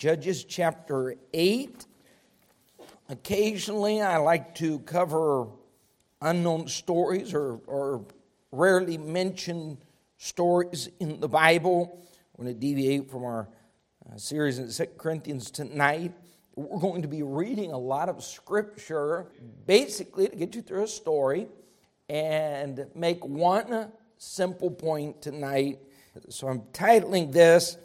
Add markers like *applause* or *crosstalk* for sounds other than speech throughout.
Judges chapter 8. Occasionally, I like to cover unknown stories or, or rarely mentioned stories in the Bible. We're going to deviate from our uh, series in 2 Corinthians tonight. We're going to be reading a lot of scripture basically to get you through a story and make one simple point tonight. So I'm titling this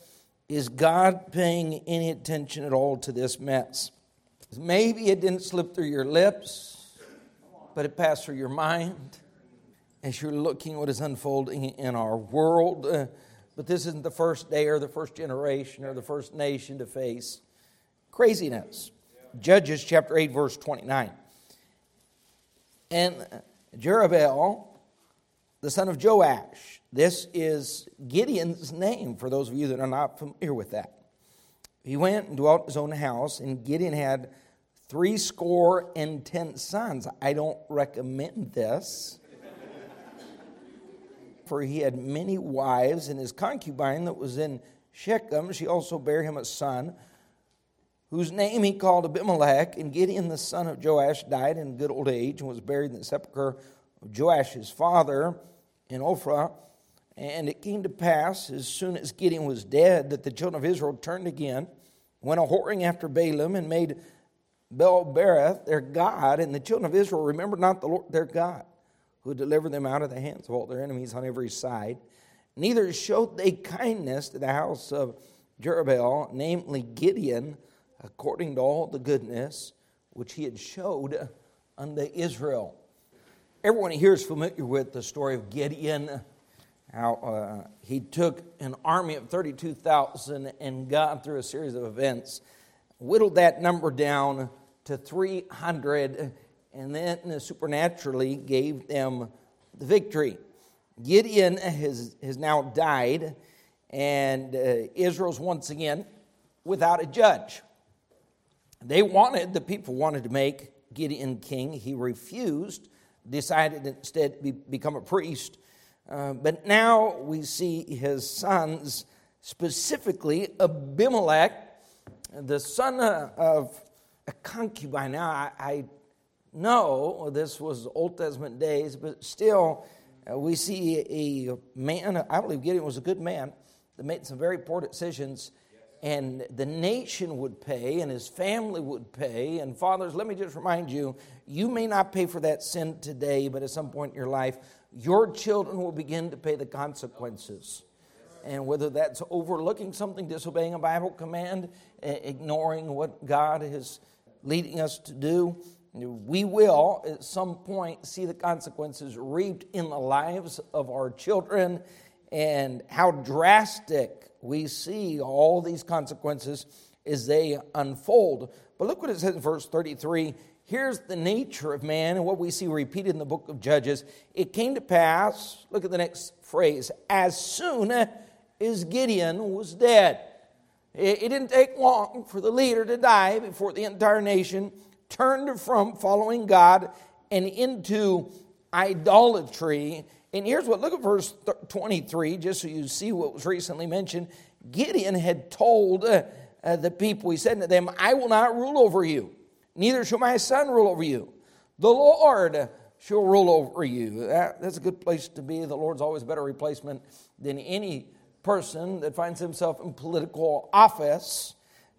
Is God paying any attention at all to this mess? Maybe it didn't slip through your lips, but it passed through your mind as you're looking what is unfolding in our world. Uh, but this isn't the first day or the first generation or the first nation to face craziness. Judges chapter 8, verse 29. And Jerubbaal, the son of Joash, this is Gideon's name for those of you that are not familiar with that. He went and dwelt in his own house, and Gideon had three score and ten sons. I don't recommend this. For he had many wives, and his concubine that was in Shechem, she also bare him a son, whose name he called Abimelech. And Gideon the son of Joash died in good old age and was buried in the sepulchre of Joash his father in Ophrah. And it came to pass, as soon as Gideon was dead, that the children of Israel turned again, went a whoring after Baalim, and made Baal Berith their God, and the children of Israel remembered not the Lord their God, who delivered them out of the hands of all their enemies on every side. Neither showed they kindness to the house of Jerubbaal, namely Gideon, according to all the goodness which he had showed unto Israel. Everyone here is familiar with the story of Gideon, how uh, he took an army of 32,000 and got through a series of events whittled that number down to 300 and then supernaturally gave them the victory. Gideon has, has now died, and uh, Israel's once again without a judge. They wanted, the people wanted to make Gideon king. He refused, decided instead to be, become a priest. Uh, but now we see his sons, specifically Abimelech, the son of a concubine. Now, I, I know this was Old Testament days, but still, uh, we see a man, I believe Gideon was a good man, that made some very poor decisions, and the nation would pay, and his family would pay. And fathers, let me just remind you you may not pay for that sin today, but at some point in your life, your children will begin to pay the consequences and whether that's overlooking something, disobeying a Bible command, ignoring what God is leading us to do, we will at some point see the consequences reaped in the lives of our children and how drastic we see all these consequences as they unfold. But look what it says in verse 33. Here's the nature of man and what we see repeated in the book of Judges. It came to pass, look at the next phrase, as soon as Gideon was dead. It, it didn't take long for the leader to die before the entire nation turned from following God and into idolatry. And here's what look at verse 23, just so you see what was recently mentioned. Gideon had told uh, the people, he said to them, I will not rule over you, neither shall my son rule over you. The Lord shall rule over you. That, that's a good place to be. The Lord's always a better replacement than any person that finds himself in political office.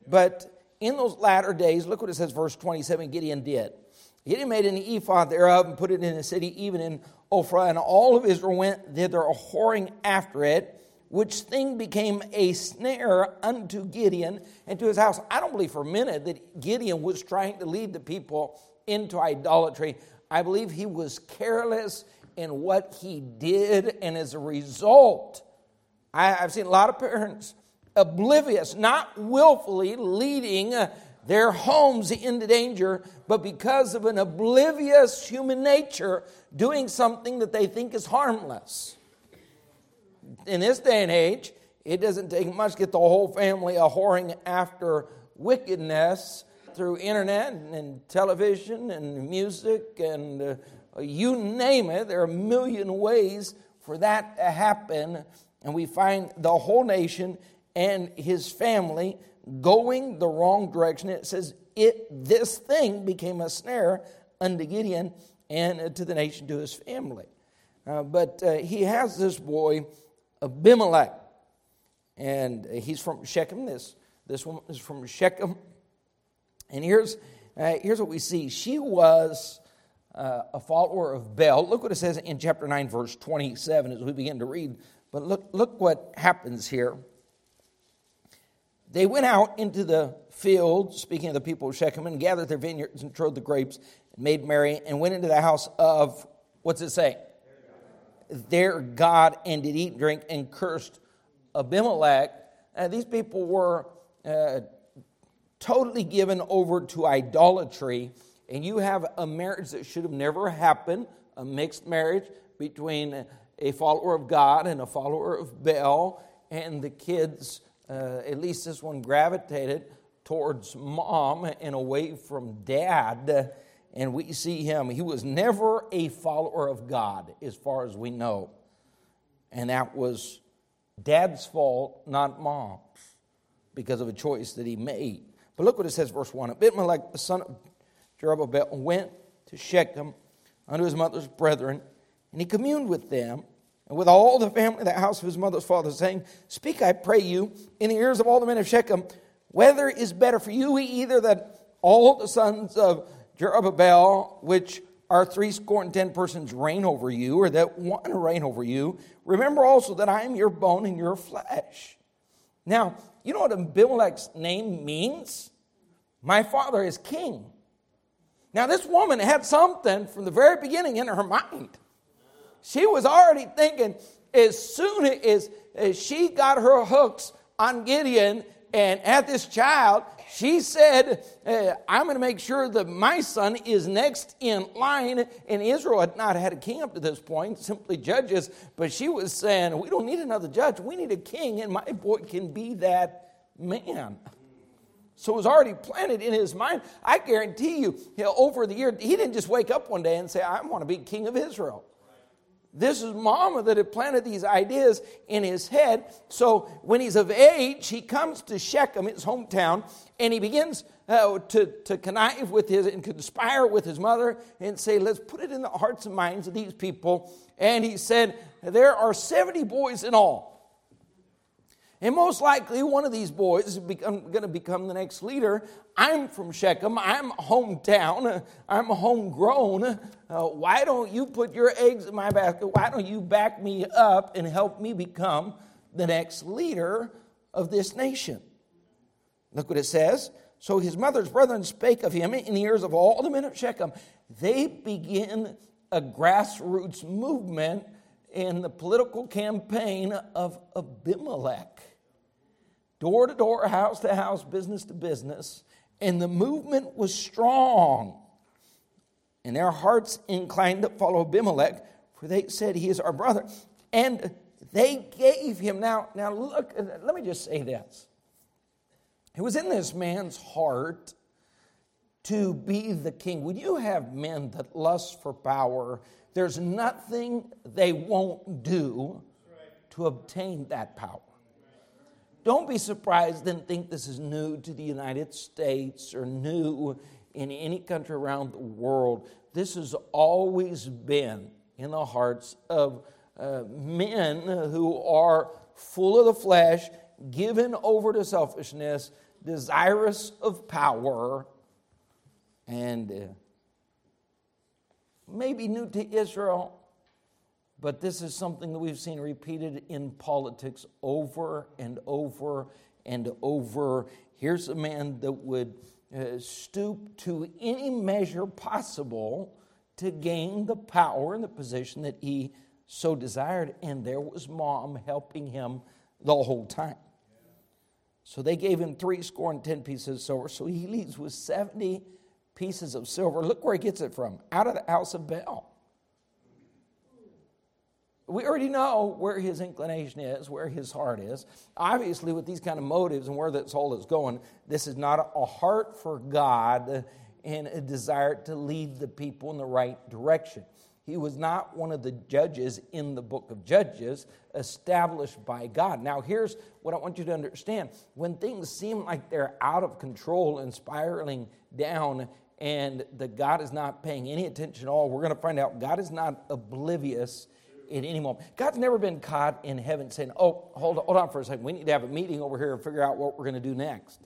But in those latter days, look what it says, verse 27 Gideon did. Gideon made an ephod thereof and put it in a city, even in Ophrah, and all of Israel went thither whoring after it, which thing became a snare unto Gideon and to his house. I don't believe for a minute that Gideon was trying to lead the people into idolatry. I believe he was careless in what he did, and as a result, I, have seen a lot of parents oblivious, not willfully leading uh, their homes into danger, but because of an oblivious human nature, doing something that they think is harmless. In this day and age, it doesn't take much to get the whole family a whoring after wickedness through internet and television and music and uh, you name it. There are a million ways for that to happen and we find the whole nation and his family going the wrong direction. It says, it, this thing became a snare unto Gideon and to the nation, to his family. Uh, but uh, he has this boy, Abimelech, and he's from Shechem. This, this woman is from Shechem. And here's, uh, here's what we see she was uh, a follower of Baal. Look what it says in chapter 9, verse 27 as we begin to read. But look, look what happens here. They went out into the field, speaking of the people of Shechem, and gathered their vineyards and trode the grapes and made merry and went into the house of, what's it say? Their God, and did eat and drink and cursed Abimelech. Uh, these people were uh, totally given over to idolatry, and you have a marriage that should have never happened a mixed marriage between a follower of God and a follower of Baal, and the kids, uh, at least this one, gravitated towards mom and away from dad. And we see him, he was never a follower of God, as far as we know. And that was dad's fault, not mom's, because of a choice that he made. But look what it says, verse 1. Abimelech, the son of Jerubbaal, went to Shechem unto his mother's brethren, and he communed with them and with all the family of the house of his mother's father, saying, Speak, I pray you, in the ears of all the men of Shechem, whether is better for you either that all the sons of Jerubbaal, which are three score and ten persons, reign over you, or that one reign over you. Remember also that I am your bone and your flesh. Now, you know what Abimelech's name means? My father is king. Now, this woman had something from the very beginning in her mind. She was already thinking, as soon as, she got her hooks on Gideon and had this child, she said, uh, I'm going to make sure that my son is next in line. And Israel had not had a king up to this point, simply judges. But she was saying, We don't need another judge. We need a king, and my boy can be that man. So it was already planted in his mind. I guarantee you, you know, over the year, he didn't just wake up one day and say, I want to be king of Israel. This is mama that had planted these ideas in his head. So when he's of age, he comes to Shechem, his hometown, and he begins uh, to, to connive with his and conspire with his mother and say, Let's put it in the hearts and minds of these people. And he said, There are 70 boys in all. And most likely, one of these boys is going to become the next leader. I'm from Shechem. I'm hometown. *laughs* I'm homegrown. Uh, why don't you put your eggs in my basket? Why don't you back me up and help me become the next leader of this nation? Look what it says. So his mother's brethren spake of him in the ears of all the men of Shechem. They begin a grassroots movement in the political campaign of Abimelech. Door to door, house to house, business to business. And the movement was strong. And their hearts inclined to follow Abimelech, for they said, He is our brother. And they gave him. Now, now look, let me just say this. It was in this man's heart to be the king. When you have men that lust for power, there's nothing they won't do to obtain that power. Don't be surprised and think this is new to the United States or new in any country around the world. This has always been in the hearts of uh, men who are full of the flesh, given over to selfishness, desirous of power, and uh, maybe new to Israel, but this is something that we've seen repeated in politics over and over and over. Here's a man that would uh, stoop to any measure possible to gain the power and the position that he so desired, and there was mom helping him the whole time. So they gave him three score and ten pieces of silver. So he leaves with 70 pieces of silver. Look where he gets it from out of the house of Baal. We already know where his inclination is, where his heart is. Obviously, with these kind of motives and where that soul is going, this is not a heart for God and a desire to lead the people in the right direction. He was not one of the judges in the book of Judges established by God. Now, here's what I want you to understand when things seem like they're out of control and spiraling down, and the God is not paying any attention at all, we're going to find out God is not oblivious at any moment. God's never been caught in heaven saying, Oh, hold on, hold on for a second. We need to have a meeting over here and figure out what we're going to do next.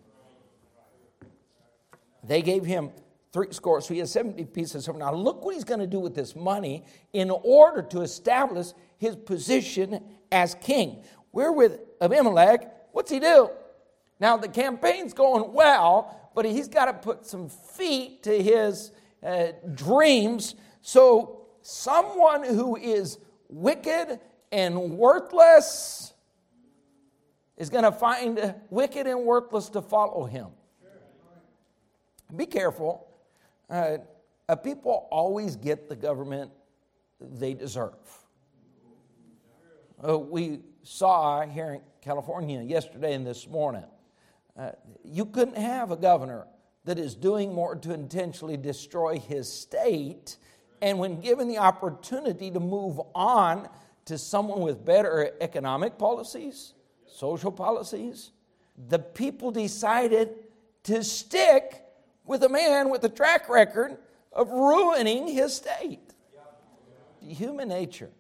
They gave him three scores, so he has 70 pieces of silver. Now, look what he's going to do with this money in order to establish his position as king. We're with Abimelech. What's he do? Now, the campaign's going well, but he's got to put some feet to his uh, dreams. So, someone who is wicked and worthless is going to find wicked and worthless to follow him. Be careful. Uh, people always get the government they deserve. Uh, we saw here in California yesterday and this morning, uh, you couldn't have a governor that is doing more to intentionally destroy his state and when given the opportunity to move on to someone with better economic policies, social policies, the people decided to stick with a man with a track record of ruining his state. Human nature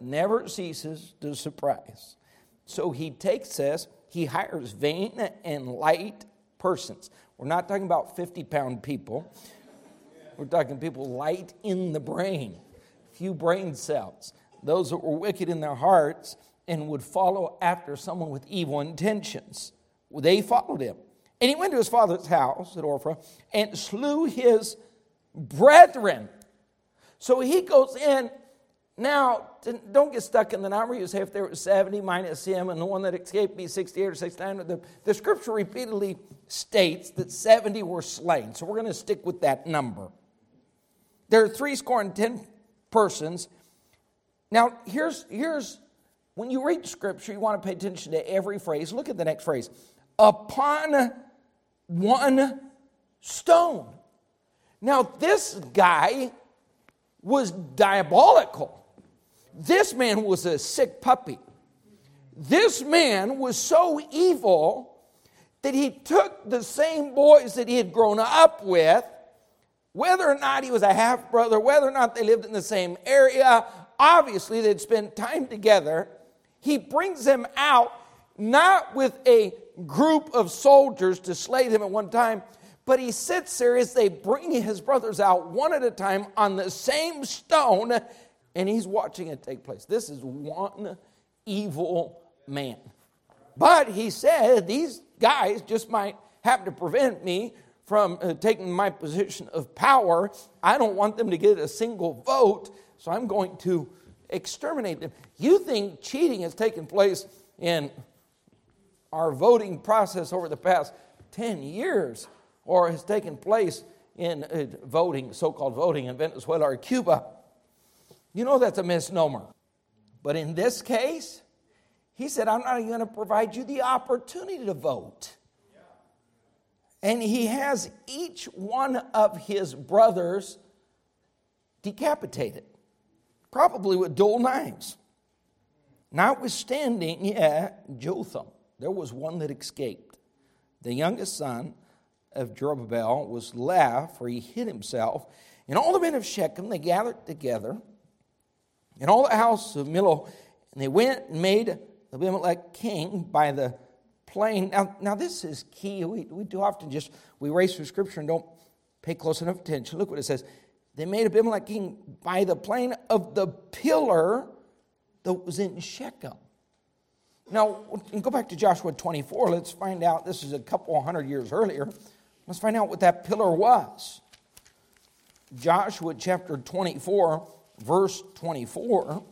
never ceases to surprise. So he takes this, he hires vain and light persons. We're not talking about 50 pound people. We're talking people light in the brain, few brain cells, those that were wicked in their hearts and would follow after someone with evil intentions. They followed him. And he went to his father's house at Ophrah and slew his brethren. So he goes in. Now, don't get stuck in the number. You say if there was 70 minus him and the one that escaped be 68 or 69. The, the scripture repeatedly states that 70 were slain. So we're going to stick with that number. There are three score and ten persons. Now, here's, here's when you read scripture, you want to pay attention to every phrase. Look at the next phrase upon one stone. Now, this guy was diabolical. This man was a sick puppy. This man was so evil that he took the same boys that he had grown up with whether or not he was a half brother, whether or not they lived in the same area, obviously they'd spent time together. He brings them out not with a group of soldiers to slay them at one time, but he sits there as they bring his brothers out one at a time on the same stone, and he's watching it take place. This is one evil man. But he said, These guys just might have to prevent me from uh, taking my position of power. I don't want them to get a single vote, so I'm going to exterminate them. You think cheating has taken place in our voting process over the past 10 years or has taken place in uh, voting, so called voting in Venezuela or Cuba. You know that's a misnomer. But in this case, he said, I'm not even going to provide you the opportunity to vote. And he has each one of his brothers decapitated, probably with dull knives. Notwithstanding, yeah, Jotham, there was one that escaped. The youngest son of Jerubbaal was left, for he hid himself. And all the men of Shechem, they gathered together, and all the house of Millo, and they went and made Abimelech king by the plain. Now, now this is key. We, we do often just, we race through scripture and don't pay close enough attention. Look what it says. They made Abimelech king by the plain of the pillar that was in Shechem. Now, go back to Joshua 24. Let's find out. This is a couple hundred years earlier. Let's find out what that pillar was. Joshua chapter 24, verse 24.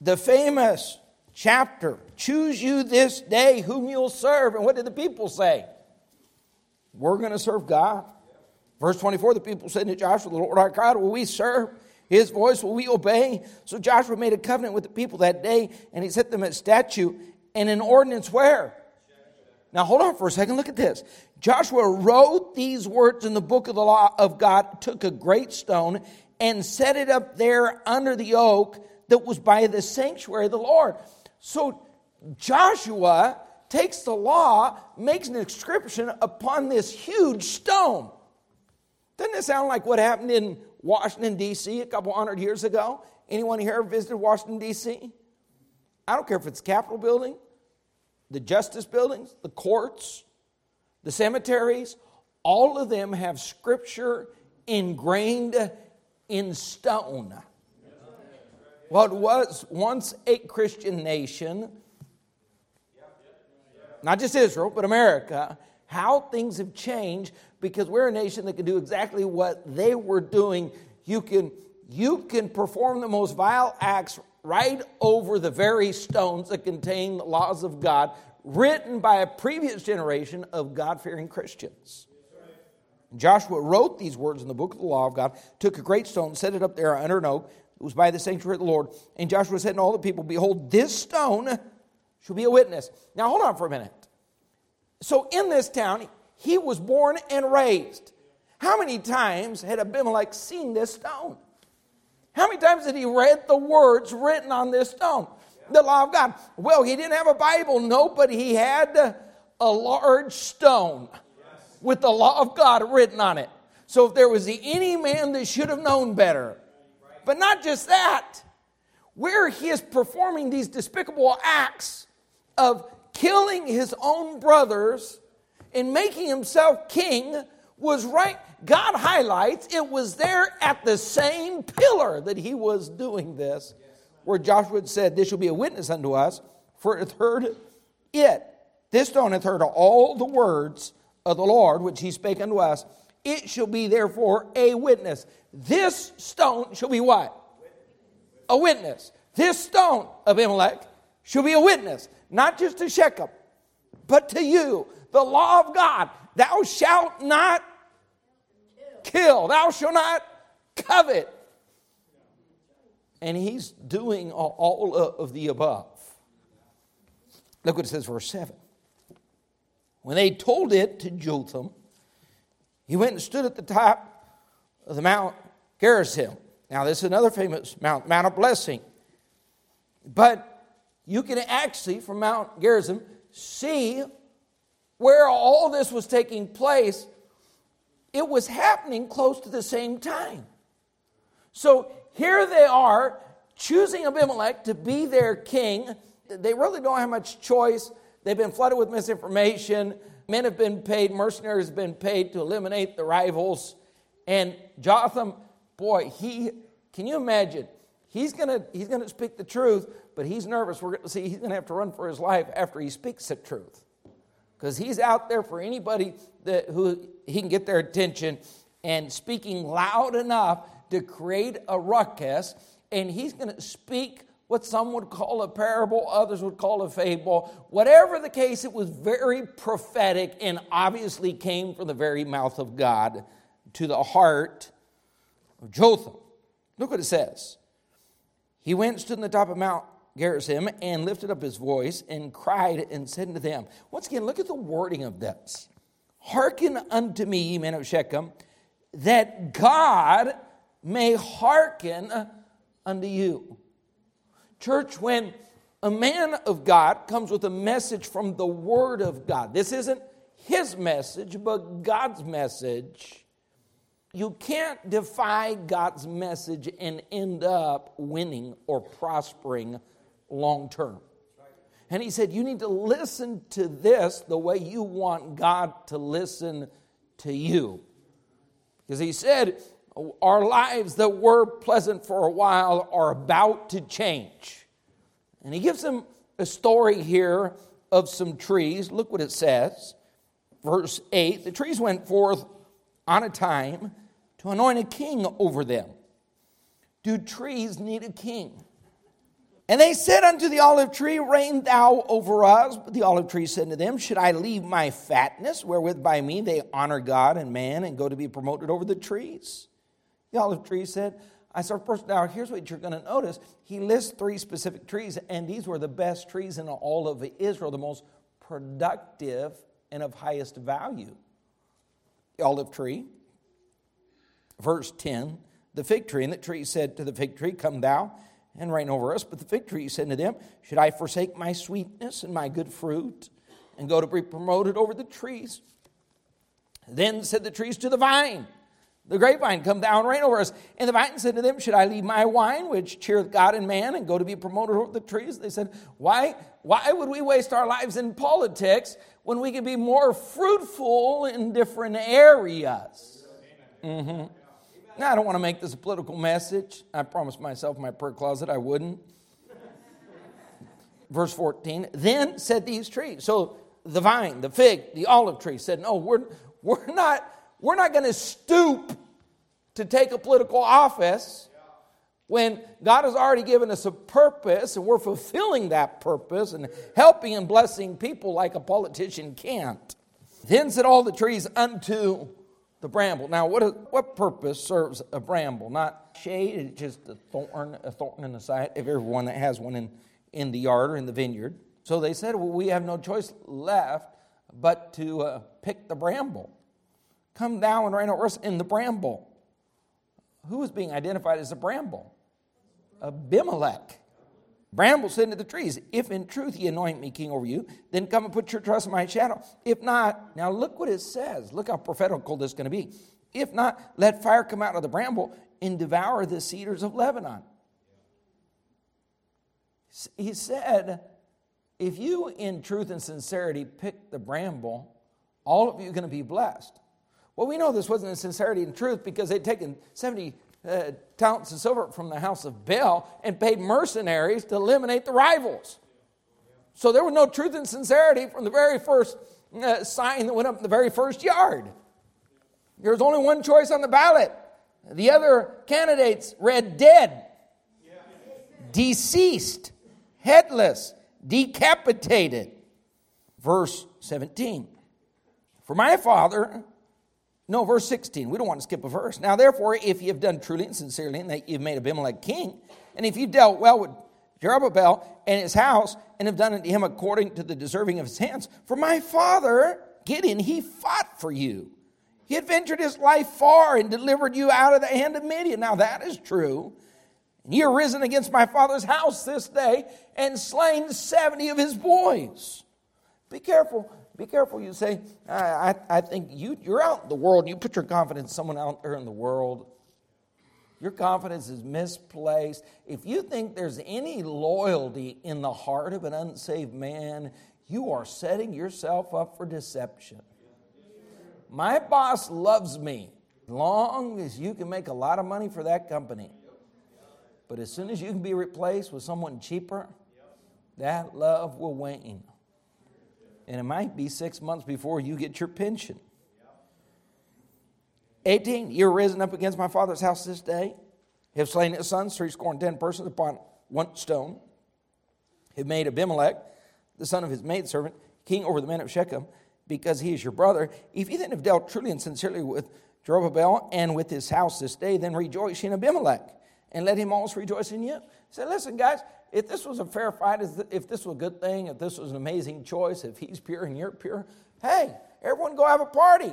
The famous chapter. Choose you this day whom you'll serve. And what did the people say? We're going to serve God. Verse 24, the people said to Joshua, The Lord our God will we serve. His voice will we obey. So Joshua made a covenant with the people that day, and he set them a statute and an ordinance where? Now hold on for a second. Look at this. Joshua wrote these words in the book of the law of God, took a great stone, and set it up there under the oak that was by the sanctuary of the Lord. So Joshua takes the law, makes an inscription upon this huge stone. Doesn't it sound like what happened in Washington, D.C. a couple hundred years ago? Anyone here visited Washington, D.C.? I don't care if it's Capitol building, the justice buildings, the courts, the cemeteries, all of them have scripture ingrained in stone. What was once a Christian nation, not just Israel, but America, how things have changed because we're a nation that can do exactly what they were doing. You can, you can perform the most vile acts right over the very stones that contain the laws of God, written by a previous generation of God fearing Christians. Joshua wrote these words in the book of the law of God, took a great stone, set it up there under an oak. It was by the sanctuary of the Lord. And Joshua said to all the people, Behold, this stone shall be a witness. Now, hold on for a minute. So, in this town, he was born and raised. How many times had Abimelech seen this stone? How many times did he read the words written on this stone? The law of God. Well, he didn't have a Bible, no, but he had a large stone with the law of God written on it. So if there was any man that should have known better, but not just that, where he is performing these despicable acts of killing his own brothers and making himself king was right. God highlights it was there at the same pillar that he was doing this, where Joshua said, This shall be a witness unto us, for it hath heard it. This stone hath heard all the words of the Lord, which he spake unto us, it shall be therefore a witness. This stone shall be what? A witness. This stone of Abimelech shall be a witness, not just to Shechem, but to you. The law of God. Thou shalt not kill, thou shalt not covet. And he's doing all of the above. Look what it says, verse 7. When they told it to Jotham, he went and stood at the top of the Mount Gerizim. Now, this is another famous mount, Mount of Blessing. But you can actually, from Mount Gerizim, see where all this was taking place. It was happening close to the same time. So here they are choosing Abimelech to be their king. They really don't have much choice. They've been flooded with misinformation. Men have been paid, mercenaries have been paid to eliminate the rivals. And Jotham, boy, he can you imagine? He's gonna he's gonna speak the truth, but he's nervous. We're gonna see he's gonna have to run for his life after he speaks the truth. Because he's out there for anybody that who he can get their attention and speaking loud enough to create a ruckus, and he's gonna speak what some would call a parable, others would call a fable. Whatever the case, it was very prophetic and obviously came from the very mouth of God to the heart of Jotham. Look what it says. He went, stood on the top of Mount Gerizim, and lifted up his voice and cried and said unto them, Once again, look at the wording of this. Hearken unto me, men of Shechem, that God may hearken unto you. Church, when a man of God comes with a message from the Word of God, this isn't his message, but God's message. You can't defy God's message and end up winning or prospering long term. And he said, You need to listen to this the way you want God to listen to you. Because he said, our lives that were pleasant for a while are about to change. And he gives them a story here of some trees. Look what it says. Verse 8 The trees went forth on a time to anoint a king over them. Do trees need a king? And they said unto the olive tree, Reign thou over us. But the olive tree said to them, Should I leave my fatness, wherewith by me they honor God and man, and go to be promoted over the trees? The olive tree said, I saw first. Now, here's what you're going to notice. He lists three specific trees, and these were the best trees in all of Israel, the most productive and of highest value. The olive tree, verse 10, the fig tree. And the tree said to the fig tree, Come thou and reign over us. But the fig tree said to them, Should I forsake my sweetness and my good fruit and go to be promoted over the trees? Then said the trees to the vine, the grapevine, Come down and reign over us. And the vine said to them, Should I leave my wine, which cheereth God and man, and go to be promoted over the trees? They said, Why, why would we waste our lives in politics when we could be more fruitful in different areas? Mm-hmm. Now, I don't want to make this a political message. I promised myself in my prayer closet I wouldn't. *laughs* Verse 14, then said these trees. So the vine, the fig, the olive tree said, No, we're, we're not we're not going to stoop to take a political office when God has already given us a purpose and we're fulfilling that purpose and helping and blessing people like a politician can't. Then said all the trees unto the bramble. Now, what, what purpose serves a bramble? Not shade, it's just a thorn, a thorn in the side of everyone that has one in, in the yard or in the vineyard. So they said, well, we have no choice left but to uh, pick the bramble. Come down and reign over us in the bramble. Who is being identified as a bramble? Abimelech. Bramble said to the trees, If in truth ye anoint me king over you, then come and put your trust in my shadow. If not, now look what it says. Look how prophetical this is going to be. If not, let fire come out of the bramble and devour the cedars of Lebanon. He said, If you in truth and sincerity pick the bramble, all of you are going to be blessed. Well, we know this wasn't in sincerity and truth because they'd taken 70 talents of silver from the house of Baal and paid mercenaries to eliminate the rivals. So there was no truth and sincerity from the very first uh, sign that went up in the very first yard. There was only one choice on the ballot. The other candidates read dead, deceased, headless, decapitated. Verse 17. For my father no, verse 16. We don't want to skip a verse. Now, therefore, if you have done truly and sincerely, and that you've made Abimelech king, and if you've dealt well with Jerubbaal and his house, and have done unto him according to the deserving of his hands, for my father, Gideon, he fought for you. He had ventured his life far and delivered you out of the hand of Midian. Now, that is true. And ye are risen against my father's house this day and slain 70 of his boys. Be careful be careful. You say, I, I, think you, you're out in the world you put your confidence in someone out there in the world. Your confidence is misplaced. If you think there's any loyalty in the heart of an unsaved man, you are setting yourself up for deception. My boss loves me long as you can make a lot of money for that company. But as soon as you can be replaced with someone cheaper, that love will wane and it might be six months before you get your pension. 18, you're risen up against my father's house this day, have slain his sons, three score and ten persons upon one stone, have made Abimelech, the son of his maidservant, king over the men of Shechem, because he is your brother. If you then have dealt truly and sincerely with Jeroboam and with his house this day, then rejoice in Abimelech, and let him also rejoice in you. Say, listen, guys, if this was a fair fight, if this was a good thing, if this was an amazing choice, if he's pure and you're pure, hey, everyone go have a party.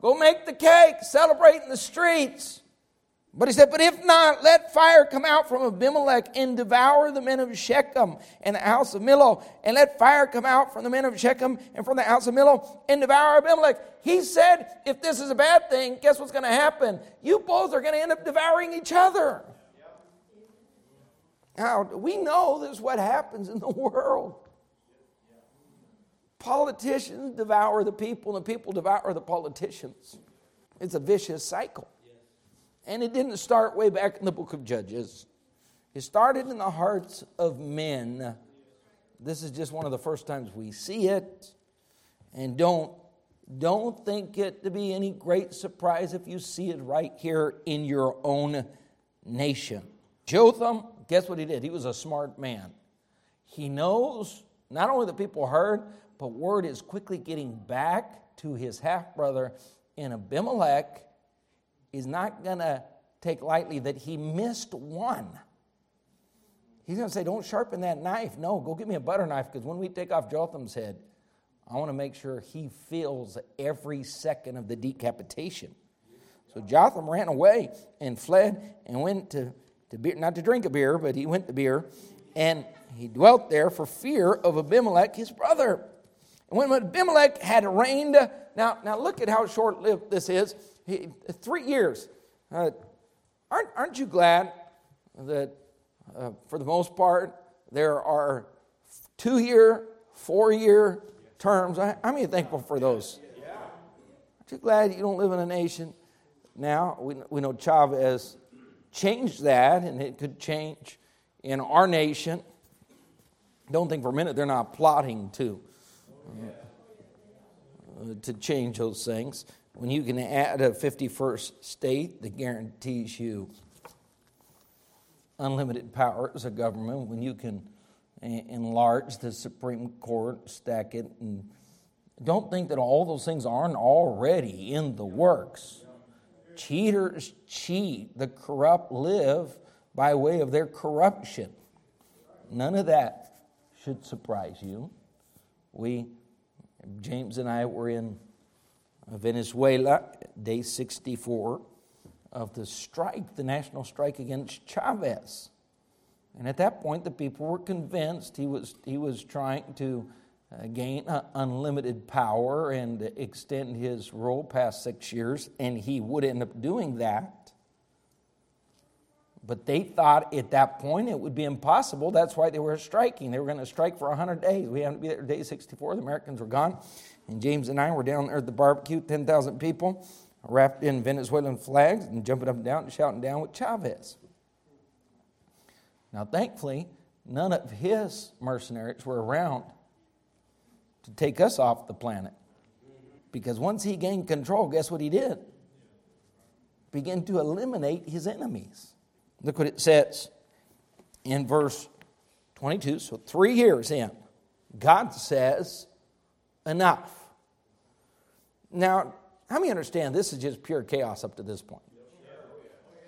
Go make the cake, celebrate in the streets. But he said, But if not, let fire come out from Abimelech and devour the men of Shechem and the house of Millo. And let fire come out from the men of Shechem and from the house of Millo and devour Abimelech. He said, If this is a bad thing, guess what's going to happen? You both are going to end up devouring each other. Now, we know this is what happens in the *laughs* world. Politicians devour the people, and the people devour the politicians. It's a vicious cycle. And it didn't start way back in the book of Judges, it started in the hearts of men. This is just one of the first times we see it. And don't, don't think it to be any great surprise if you see it right here in your own nation. Jotham guess what he did? He was a smart man. He knows not only that people heard, but word is quickly getting back to his half brother in Abimelech is not going to take lightly that he missed one. He's going to say, Don't sharpen that knife. No, go get me a butter knife because when we take off Jotham's head, I want to make sure he feels every second of the decapitation. So Jotham ran away and fled and went to, Beer, not to drink a beer, but he went to Beer. And he dwelt there for fear of Abimelech, his brother. And when Abimelech had reigned, now, now look at how short lived this is. He, three years. Uh, aren't, aren't you glad that, uh, for the most part, there are two year, four year terms? I, I'm thankful for those. Aren't you glad you don't live in a nation? Now, we, we know Chavez changed that, and it could change in our nation. Don't think for a minute they're not plotting to uh, to change those things. When you can add a 51st state that guarantees you unlimited power as a government, when you can enlarge the Supreme Court, stack it, and don't think that all those things aren't already in the works. Cheaters cheat, the corrupt live by way of their corruption. None of that should surprise you. We, James and I, were in Venezuela, day 64 of the strike, the national strike against Chavez. And at that point, the people were convinced he was, he was trying to gain uh, unlimited power and extend his rule past six years, and he would end up doing that. But they thought at that point it would be impossible. That's why they were striking. They were going to strike for 100 days. We had to be there day 64. The Americans were gone. And James and I were down there at the barbecue, 10,000 people, wrapped in Venezuelan flags and jumping up and down and shouting down with Chavez. Now, thankfully, none of his mercenaries were around to take us off the planet. Because once he gained control, guess what he did? Begin to eliminate his enemies. Look what it says in verse 22. So, three years in, God says, enough. Now, how many understand this is just pure chaos up to this point?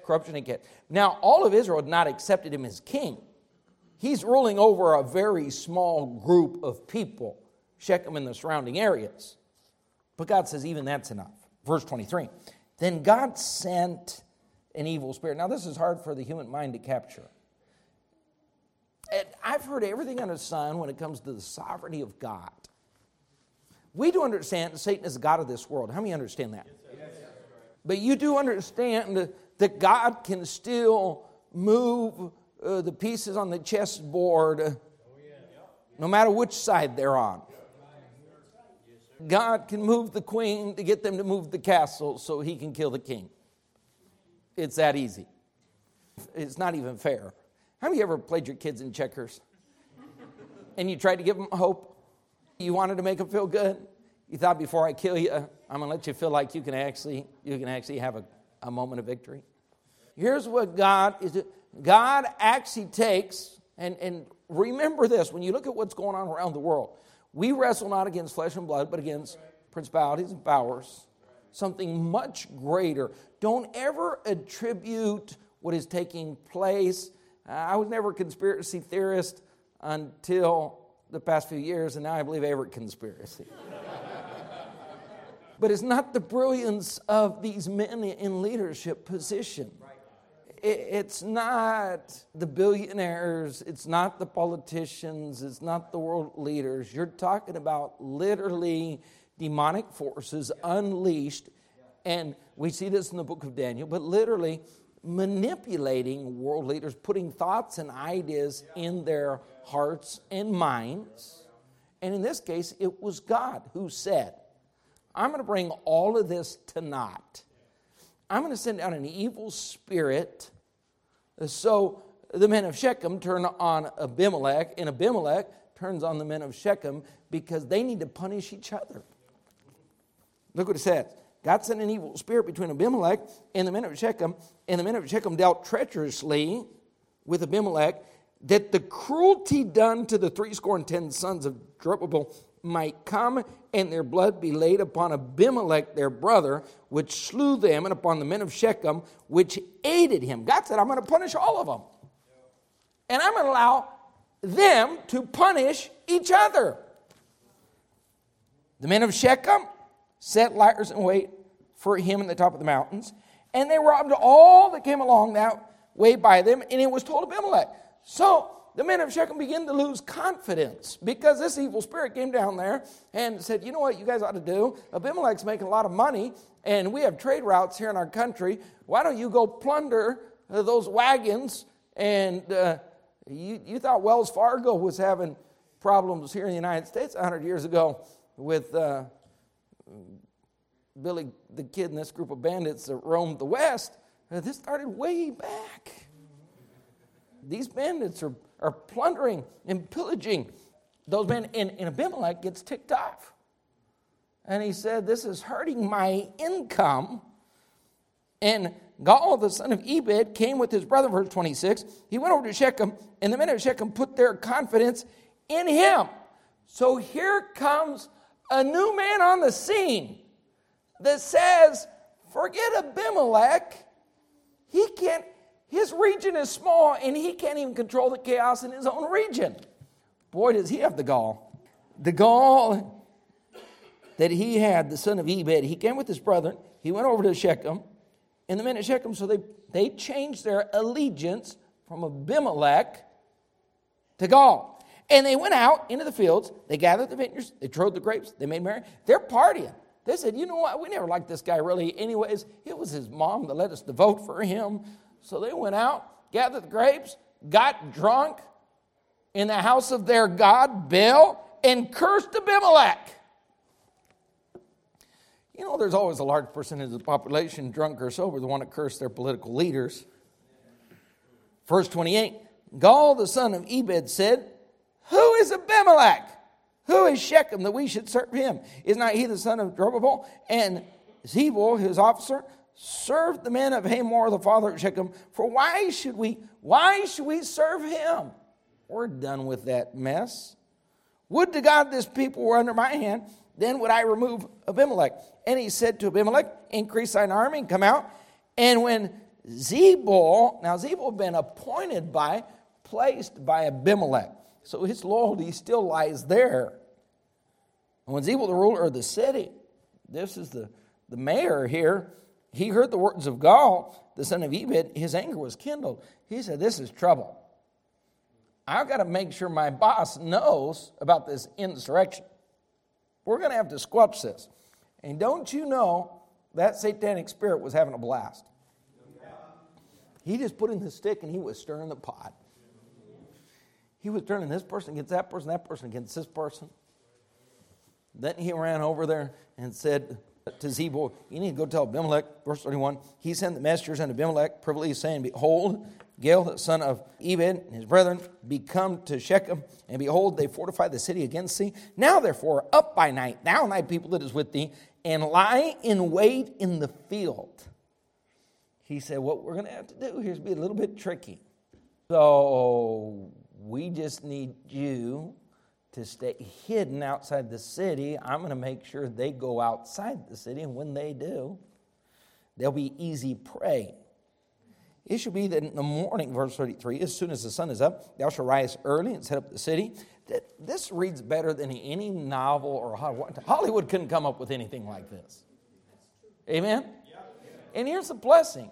Corruption and chaos. Now, all of Israel had not accepted him as king. He's ruling over a very small group of people, Shechem and the surrounding areas. But God says, even that's enough. Verse 23. Then God sent an evil spirit. Now, this is hard for the human mind to capture. And I've heard everything under the sun when it comes to the sovereignty of God. We do understand Satan is the God of this world. How many understand that? But you do understand that God can still move uh, the pieces on the chessboard no matter which side they're on. God can move the queen to get them to move the castle so he can kill the king. It's that easy. It's not even fair. Have you ever played your kids in checkers? And you tried to give them hope? You wanted to make them feel good? You thought before I kill you, I'm gonna let you feel like you can actually you can actually have a, a moment of victory. Here's what God is God actually takes, and, and remember this when you look at what's going on around the world, we wrestle not against flesh and blood, but against principalities and powers, something much greater. Don't ever attribute what is taking place. I was never a conspiracy theorist until the past few years, and now I believe every conspiracy. *laughs* but it's not the brilliance of these men in leadership position. It's not the billionaires, it's not the politicians, it's not the world leaders. You're talking about literally demonic forces unleashed and we see this in the book of Daniel, but literally manipulating world leaders, putting thoughts and ideas in their hearts and minds. And in this case, it was God who said, I'm going to bring all of this to naught. I'm going to send out an evil spirit. So the men of Shechem turn on Abimelech, and Abimelech turns on the men of Shechem because they need to punish each other. Look what it says. God sent an evil spirit between Abimelech and the men of Shechem, and the men of Shechem dealt treacherously with Abimelech, that the cruelty done to the threescore and ten sons of Jerubbaal might come, and their blood be laid upon Abimelech their brother, which slew them, and upon the men of Shechem, which aided him. God said, I'm going to punish all of them. And I'm going to allow them to punish each other. The men of Shechem set liers in wait for him in the top of the mountains. and they robbed all that came along that way by them, and it was told Abimelech. So the men of Shechem began to lose confidence because this evil spirit came down there and said, You know what you guys ought to do? Abimelech's making a lot of money, and we have trade routes here in our country. Why don't you go plunder those wagons? And uh, you, you thought Wells Fargo was having problems here in the United States 100 years ago with uh, Billy the Kid and this group of bandits that roamed the West. Uh, this started way back. These bandits are are plundering and pillaging those men. And, and Abimelech gets ticked off. And he said, This is hurting my income. And Gaal, the son of Ebed, came with his brother, verse 26. He went over to Shechem, and the men of Shechem put their confidence in him. So here comes a new man on the scene that says, Forget Abimelech. He can't, his region is small and he can't even control the chaos in his own region. Boy, does he have the gall. The gall that he had, the son of Ebed, he came with his brethren. He went over to Shechem. And the men at Shechem, so they, they changed their allegiance from Abimelech to Gaal. And they went out into the fields. They gathered the vineyards. They trode the grapes. They made merry. They're partying. They said, you know what? We never liked this guy really, anyways. It was his mom that let us to vote for him. So they went out, gathered the grapes, got drunk in the house of their God, Baal, and cursed Abimelech. You know, there's always a large percentage of the population, drunk or sober, the one that cursed their political leaders. Verse 28 Gaal, the son of Ebed, said, Who is Abimelech? Who is Shechem that we should serve him? Is not he the son of Jerubbaal? And Zebul, his officer, served the men of Hamor, the father of Shechem. For why should we, why should we serve him? We're done with that mess. Would to God this people were under my hand, then would I remove Abimelech. And he said to Abimelech, Increase thine army and come out. And when Zebul, now Zebul had been appointed by, placed by Abimelech. So his loyalty still lies there. And when Zebul, the ruler of the city, this is the, the mayor here, he heard the words of Gaal, the son of Ebed, his anger was kindled. He said, This is trouble. I've got to make sure my boss knows about this insurrection. We're going to have to squelch this. And don't you know that satanic spirit was having a blast? He just put in the stick and he was stirring the pot. He was turning this person against that person, that person against this person. Then he ran over there and said, to Zebul, you need to go tell Abimelech, verse 31. He sent the messengers unto Abimelech, privily saying, Behold, Gaal, the son of Ebed, and his brethren, be come to Shechem, and behold, they fortify the city against thee. Now, therefore, up by night, thou and thy people that is with thee, and lie in wait in the field. He said, What we're going to have to do here is be a little bit tricky. So, we just need you to stay hidden outside the city. I'm going to make sure they go outside the city, and when they do, they'll be easy prey. It should be that in the morning, verse 33, as soon as the sun is up, thou shalt rise early and set up the city. This reads better than any novel or Hollywood couldn't come up with anything like this. Amen? And here's the blessing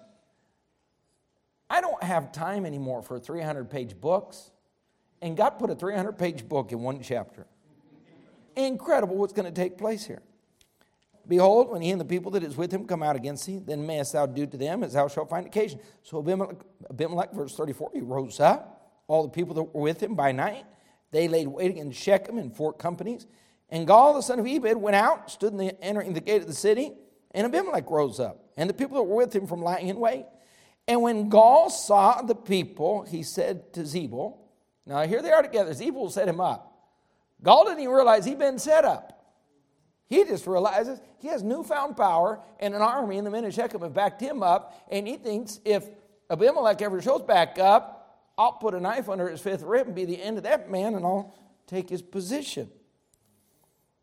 I don't have time anymore for 300 page books. And God put a 300 page book in one chapter. Incredible what's going to take place here. Behold, when he and the people that is with him come out against thee, then mayest thou do to them as thou shalt find occasion. So Abimelech, Abimelech, verse 34, he rose up, all the people that were with him by night. They laid wait against Shechem in four companies. And Gaal, the son of Ebed, went out, stood in the, entering the gate of the city, and Abimelech rose up, and the people that were with him from lying in wait. And when Gaal saw the people, he said to Zebul, now here they are together. Zebul set him up. Gaal didn't even realize he'd been set up. He just realizes he has newfound power and an army, and the men of Shechem have backed him up, and he thinks if Abimelech ever shows back up, I'll put a knife under his fifth rib and be the end of that man, and I'll take his position.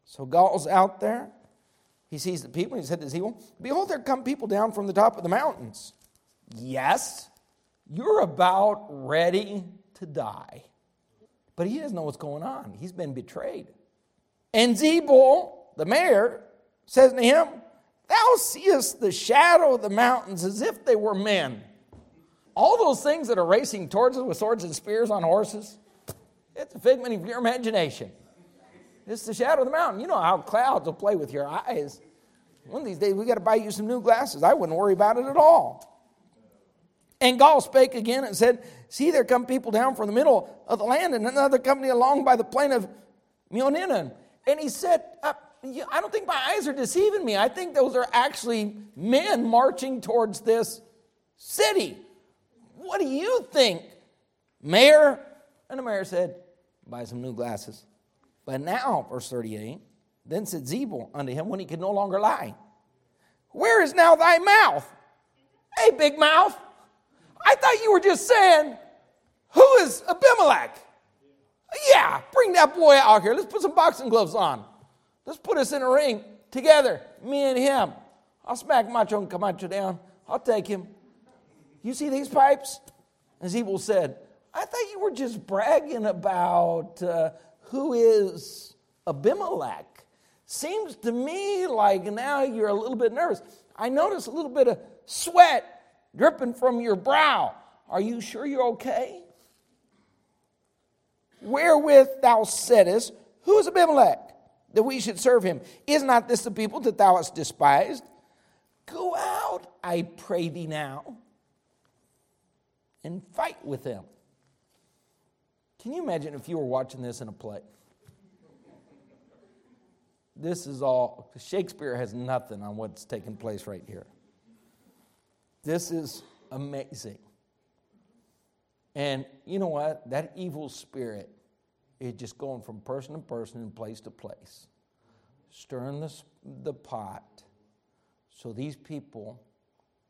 So Gaal's out there. He sees the people, and he said to Zebul, Behold, there come people down from the top of the mountains. Yes, you're about ready to die. But he doesn't know what's going on. He's been betrayed. And Zebul, the mayor, says to him, Thou seest the shadow of the mountains as if they were men. All those things that are racing towards us with swords and spears on horses, it's a figment of your imagination. It's the shadow of the mountain. You know how clouds will play with your eyes. One of these days, we got to buy you some new glasses. I wouldn't worry about it at all. And Gaal spake again and said, See, there come people down from the middle of the land, and another company along by the plain of Meonenim. And he said, uh, I don't think my eyes are deceiving me. I think those are actually men marching towards this city. What do you think, Mayor? And the mayor said, Buy some new glasses. But now, verse 38, then said Zebul unto him when he could no longer lie, Where is now thy mouth? Hey, big mouth. I thought you were just saying, Who is Abimelech? Yeah, bring that boy out here. Let's put some boxing gloves on. Let's put us in a ring together, me and him. I'll smack Macho and Camacho down. I'll take him. You see these pipes? And Zebul said, I thought you were just bragging about uh, who is Abimelech. Seems to me like now you're a little bit nervous. I notice a little bit of sweat dripping from your brow. Are you sure you're okay? Wherewith thou saidest, Who is Abimelech, that we should serve him? Is not this the people that thou hast despised? Go out, I pray thee now, and fight with them. Can you imagine if you were watching this in a play? This is all, Shakespeare has nothing on what's taking place right here. This is amazing. And you know what? That evil spirit is just going from person to person and place to place, stirring the, the pot so these people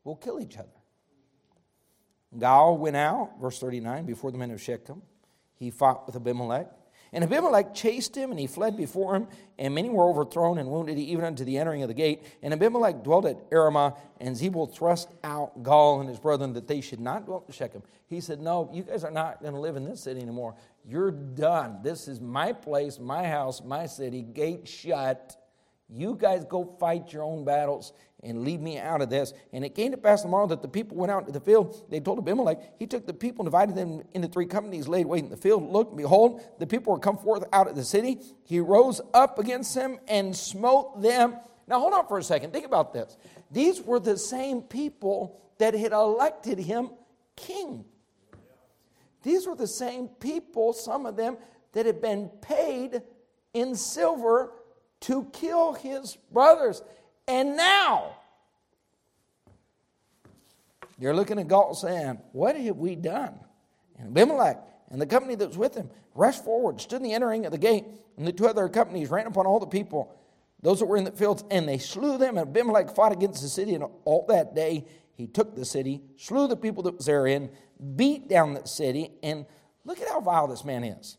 will kill each other. Gaal went out, verse 39, before the men of Shechem. He fought with Abimelech. And Abimelech chased him, and he fled before him, and many were overthrown and wounded even unto the entering of the gate. And Abimelech dwelt at Arumah, and Zebul thrust out Gaal and his brethren that they should not dwell in Shechem. He said, No, you guys are not going to live in this city anymore. You're done. This is my place, my house, my city, gate shut. You guys go fight your own battles and leave me out of this. And it came to pass tomorrow that the people went out into the field. They told Abimelech, he took the people and divided them into three companies, laid wait in the field. Look, behold, the people were come forth out of the city. He rose up against them and smote them. Now, hold on for a second. Think about this. These were the same people that had elected him king. These were the same people, some of them, that had been paid in silver to kill his brothers. And now, you're looking at Gaal saying, What have we done? And Abimelech and the company that was with him rushed forward, stood in the entering of the gate, and the two other companies ran upon all the people, those that were in the fields, and they slew them. And Abimelech fought against the city, and all that day he took the city, slew the people that was therein, beat down the city, and look at how vile this man is.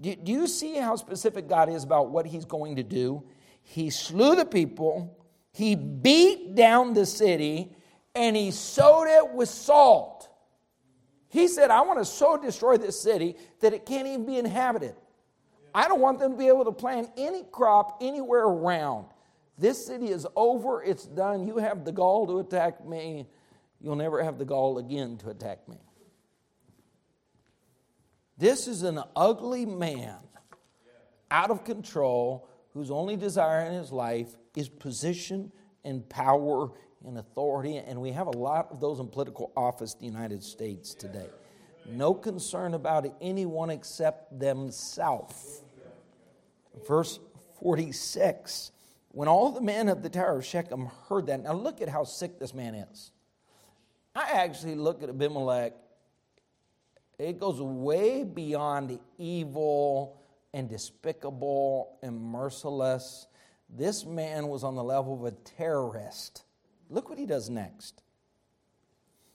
Do, do you see how specific God is about what he's going to do? He slew the people, he beat down the city, and he sowed it with salt. He said, I want to so destroy this city that it can't even be inhabited. I don't want them to be able to plant any crop anywhere around. This city is over, it's done. You have the gall to attack me. You'll never have the gall again to attack me. This is an ugly man, out of control, whose only desire in his life is position and power and authority. And we have a lot of those in political office in the United States today. No concern about anyone except themselves. Verse 46 When all the men of the Tower of Shechem heard that, now look at how sick this man is. I actually look at Abimelech it goes way beyond evil and despicable and merciless. This man was on the level of a terrorist. Look what he does next.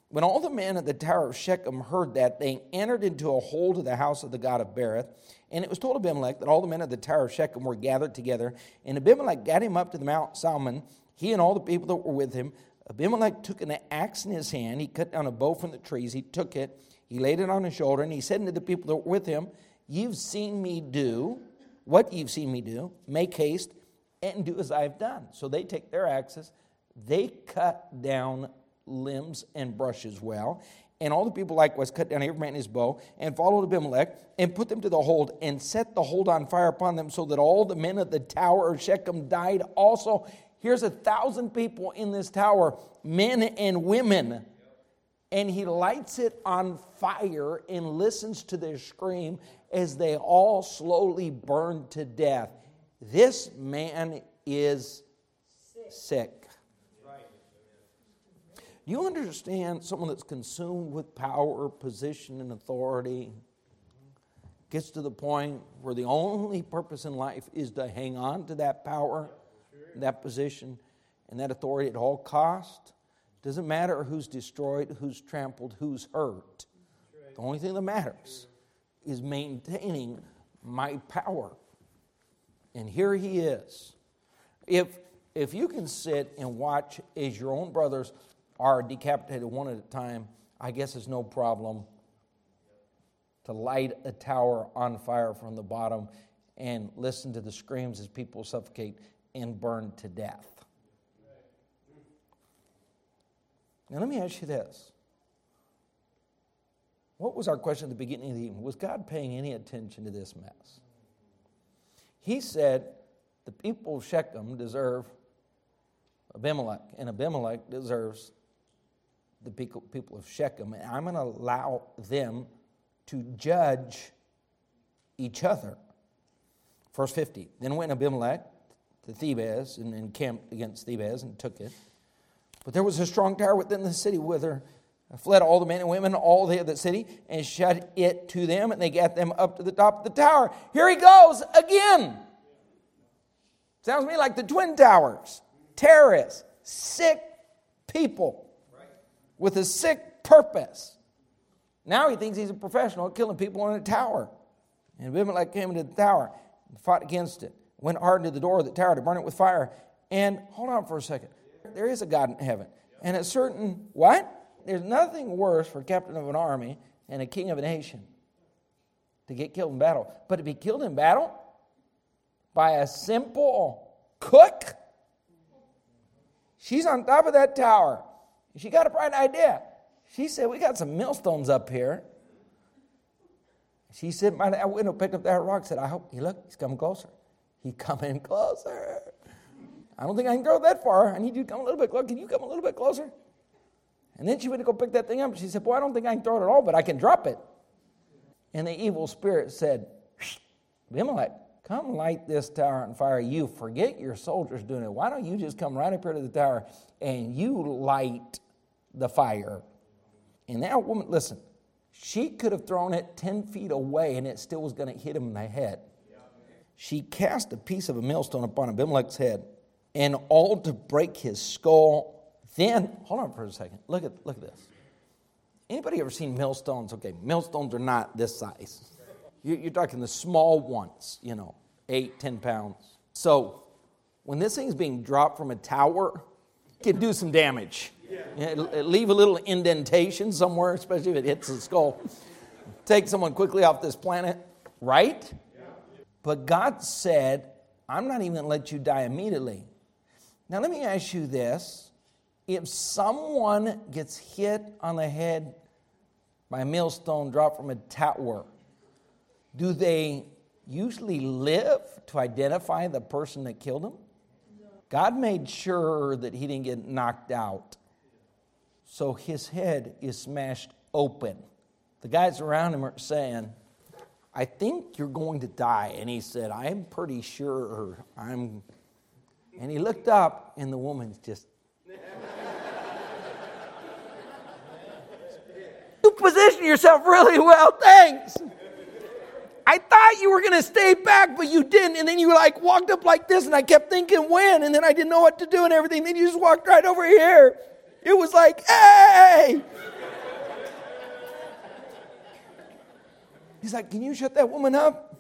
When all the men at the Tower of Shechem heard that, they entered into a hole to the house of the God of Berith. And it was told Abimelech that all the men at the Tower of Shechem were gathered together. And Abimelech got him up to the Mount Zalmon, he and all the people that were with him. Abimelech took an axe in his hand. He cut down a bough from the trees. He took it he laid it on his shoulder, and he said to the people that were with him, You've seen me do what you've seen me do. Make haste, and do as I've done. So they take their axes, they cut down limbs and brushes well. And all the people likewise cut down every man his bough and followed Abimelech and put them to the hold and set the hold on fire upon them so that all the men of the tower of Shechem died also. Here's a thousand people in this tower, men and women. And he lights it on fire and listens to their scream as they all slowly burn to death. This man is sick. Do you understand someone that's consumed with power, position, and authority gets to the point where the only purpose in life is to hang on to that power, that position, and that authority at all cost? Doesn't matter who's destroyed, who's trampled, who's hurt. The only thing that matters is maintaining my power. And here he is. If, if you can sit and watch as your own brothers are decapitated one at a time, I guess it's no problem to light a tower on fire from the bottom and listen to the screams as people suffocate and burn to death. Now, let me ask you this. What was our question at the beginning of the evening? Was God paying any attention to this mess? He said the people of Shechem deserve Abimelech, and Abimelech deserves the people of Shechem, and I'm going to allow them to judge each other. Verse 50 Then went Abimelech to Thebez and encamped against Thebez and took it. But there was a strong tower within the city whither fled all the men and women, all the of the city, and shut it to them, and they got them up to the top of the tower. Here he goes again. Sounds to me like the Twin Towers. Terrorists, sick people with a sick purpose. Now he thinks he's a professional killing people in a tower. And Abimelech came into the tower and fought against it, went hard into the door of the tower to burn it with fire. And hold on for a second. There is a God in heaven. And a certain, what? There's nothing worse for a captain of an army and a king of a nation to get killed in battle. But to be killed in battle by a simple cook, she's on top of that tower. She got a bright idea. She said, We got some millstones up here. She said, by that window, picked up that rock, said, I hope, he look, he's coming closer. He's coming closer. I don't think I can go that far. I need you to come a little bit closer. Can you come a little bit closer? And then she went to go pick that thing up. She said, Boy, I don't think I can throw it at all, but I can drop it. And the evil spirit said, Abimelech, come light this tower on fire. You forget your soldiers doing it. Why don't you just come right up here to the tower and you light the fire. And that woman, listen, she could have thrown it 10 feet away and it still was going to hit him in the head. She cast a piece of a millstone upon Abimelech's head and all to break his skull. Then, hold on for a second. Look at, look at this. Anybody ever seen millstones? Okay, millstones are not this size. You're talking the small ones, you know, eight, ten pounds. So when this thing's being dropped from a tower, can do some damage. Yeah, leave a little indentation somewhere, especially if it hits the skull. Take someone quickly off this planet, right? But God said, I'm not even going to let you die immediately. Now, let me ask you this. If someone gets hit on the head by a millstone dropped from a tower, do they usually live to identify the person that killed them? God made sure that he didn't get knocked out. So his head is smashed open. The guys around him are saying, I think you're going to die. And he said, I'm pretty sure I'm. And he looked up, and the woman's just. *laughs* you position yourself really well, thanks. I thought you were going to stay back, but you didn't. And then you like walked up like this, and I kept thinking when, and then I didn't know what to do and everything. Then you just walked right over here. It was like, hey! He's like, can you shut that woman up?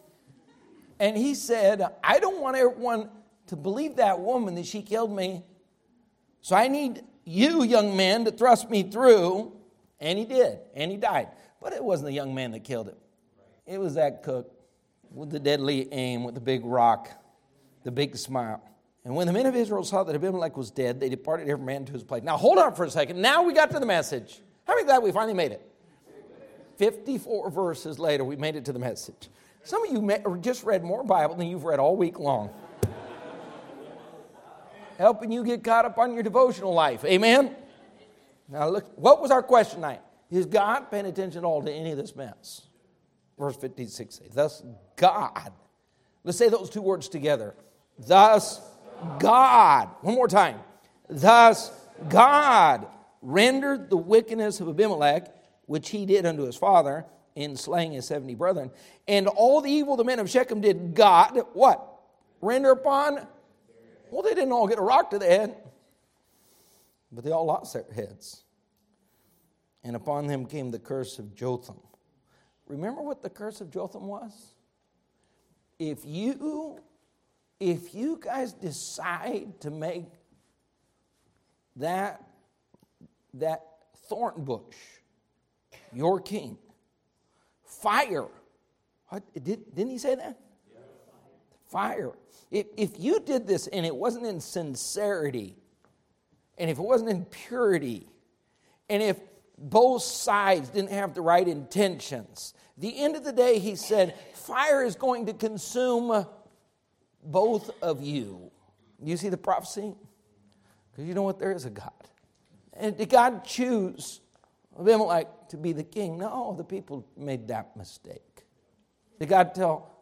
And he said, I don't want everyone to believe that woman that she killed me. So I need you, young man, to thrust me through. And he did, and he died. But it wasn't the young man that killed him. It was that cook with the deadly aim, with the big rock, the big smile. And when the men of Israel saw that Abimelech was dead, they departed every man to his place. Now hold on for a second. Now we got to the message. How many glad we finally made it? 54 verses later, we made it to the message. Some of you just read more Bible than you've read all week long. Helping you get caught up on your devotional life. Amen? Now, look, what was our question tonight? Is God paying attention at all to any of this mess? Verse 56 Thus God. Let's say those two words together. Thus God. One more time. Thus God rendered the wickedness of Abimelech, which he did unto his father in slaying his 70 brethren, and all the evil the men of Shechem did God, what? Render upon? Well, they didn't all get a rock to the head, but they all lost their heads. And upon them came the curse of Jotham. Remember what the curse of Jotham was? If you if you guys decide to make that that thorn bush your king fire what, did, didn't he say that fire if, if you did this and it wasn't in sincerity and if it wasn't in purity and if both sides didn't have the right intentions the end of the day he said fire is going to consume both of you. You see the prophecy? Because you know what? There is a God. And did God choose Abimelech to be the king? No, the people made that mistake. Did God tell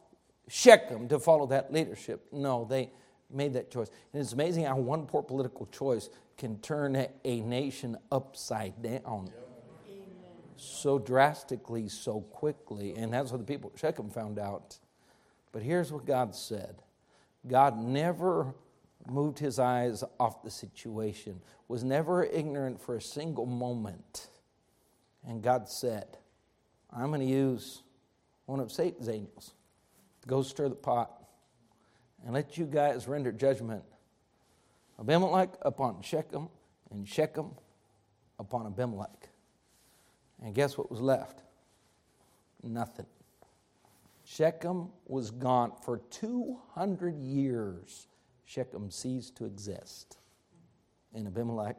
Shechem to follow that leadership? No, they made that choice. And it's amazing how one poor political choice can turn a nation upside down so drastically, so quickly. And that's what the people at Shechem found out. But here's what God said God never moved his eyes off the situation, was never ignorant for a single moment. And God said, I'm going to use one of Satan's angels go stir the pot and let you guys render judgment. Abimelech upon Shechem, and Shechem upon Abimelech. And guess what was left? Nothing. Shechem was gone for 200 years. Shechem ceased to exist. And Abimelech,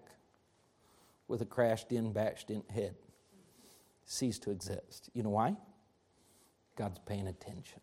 with a crashed in, bashed in head, ceased to exist. You know why? God's paying attention.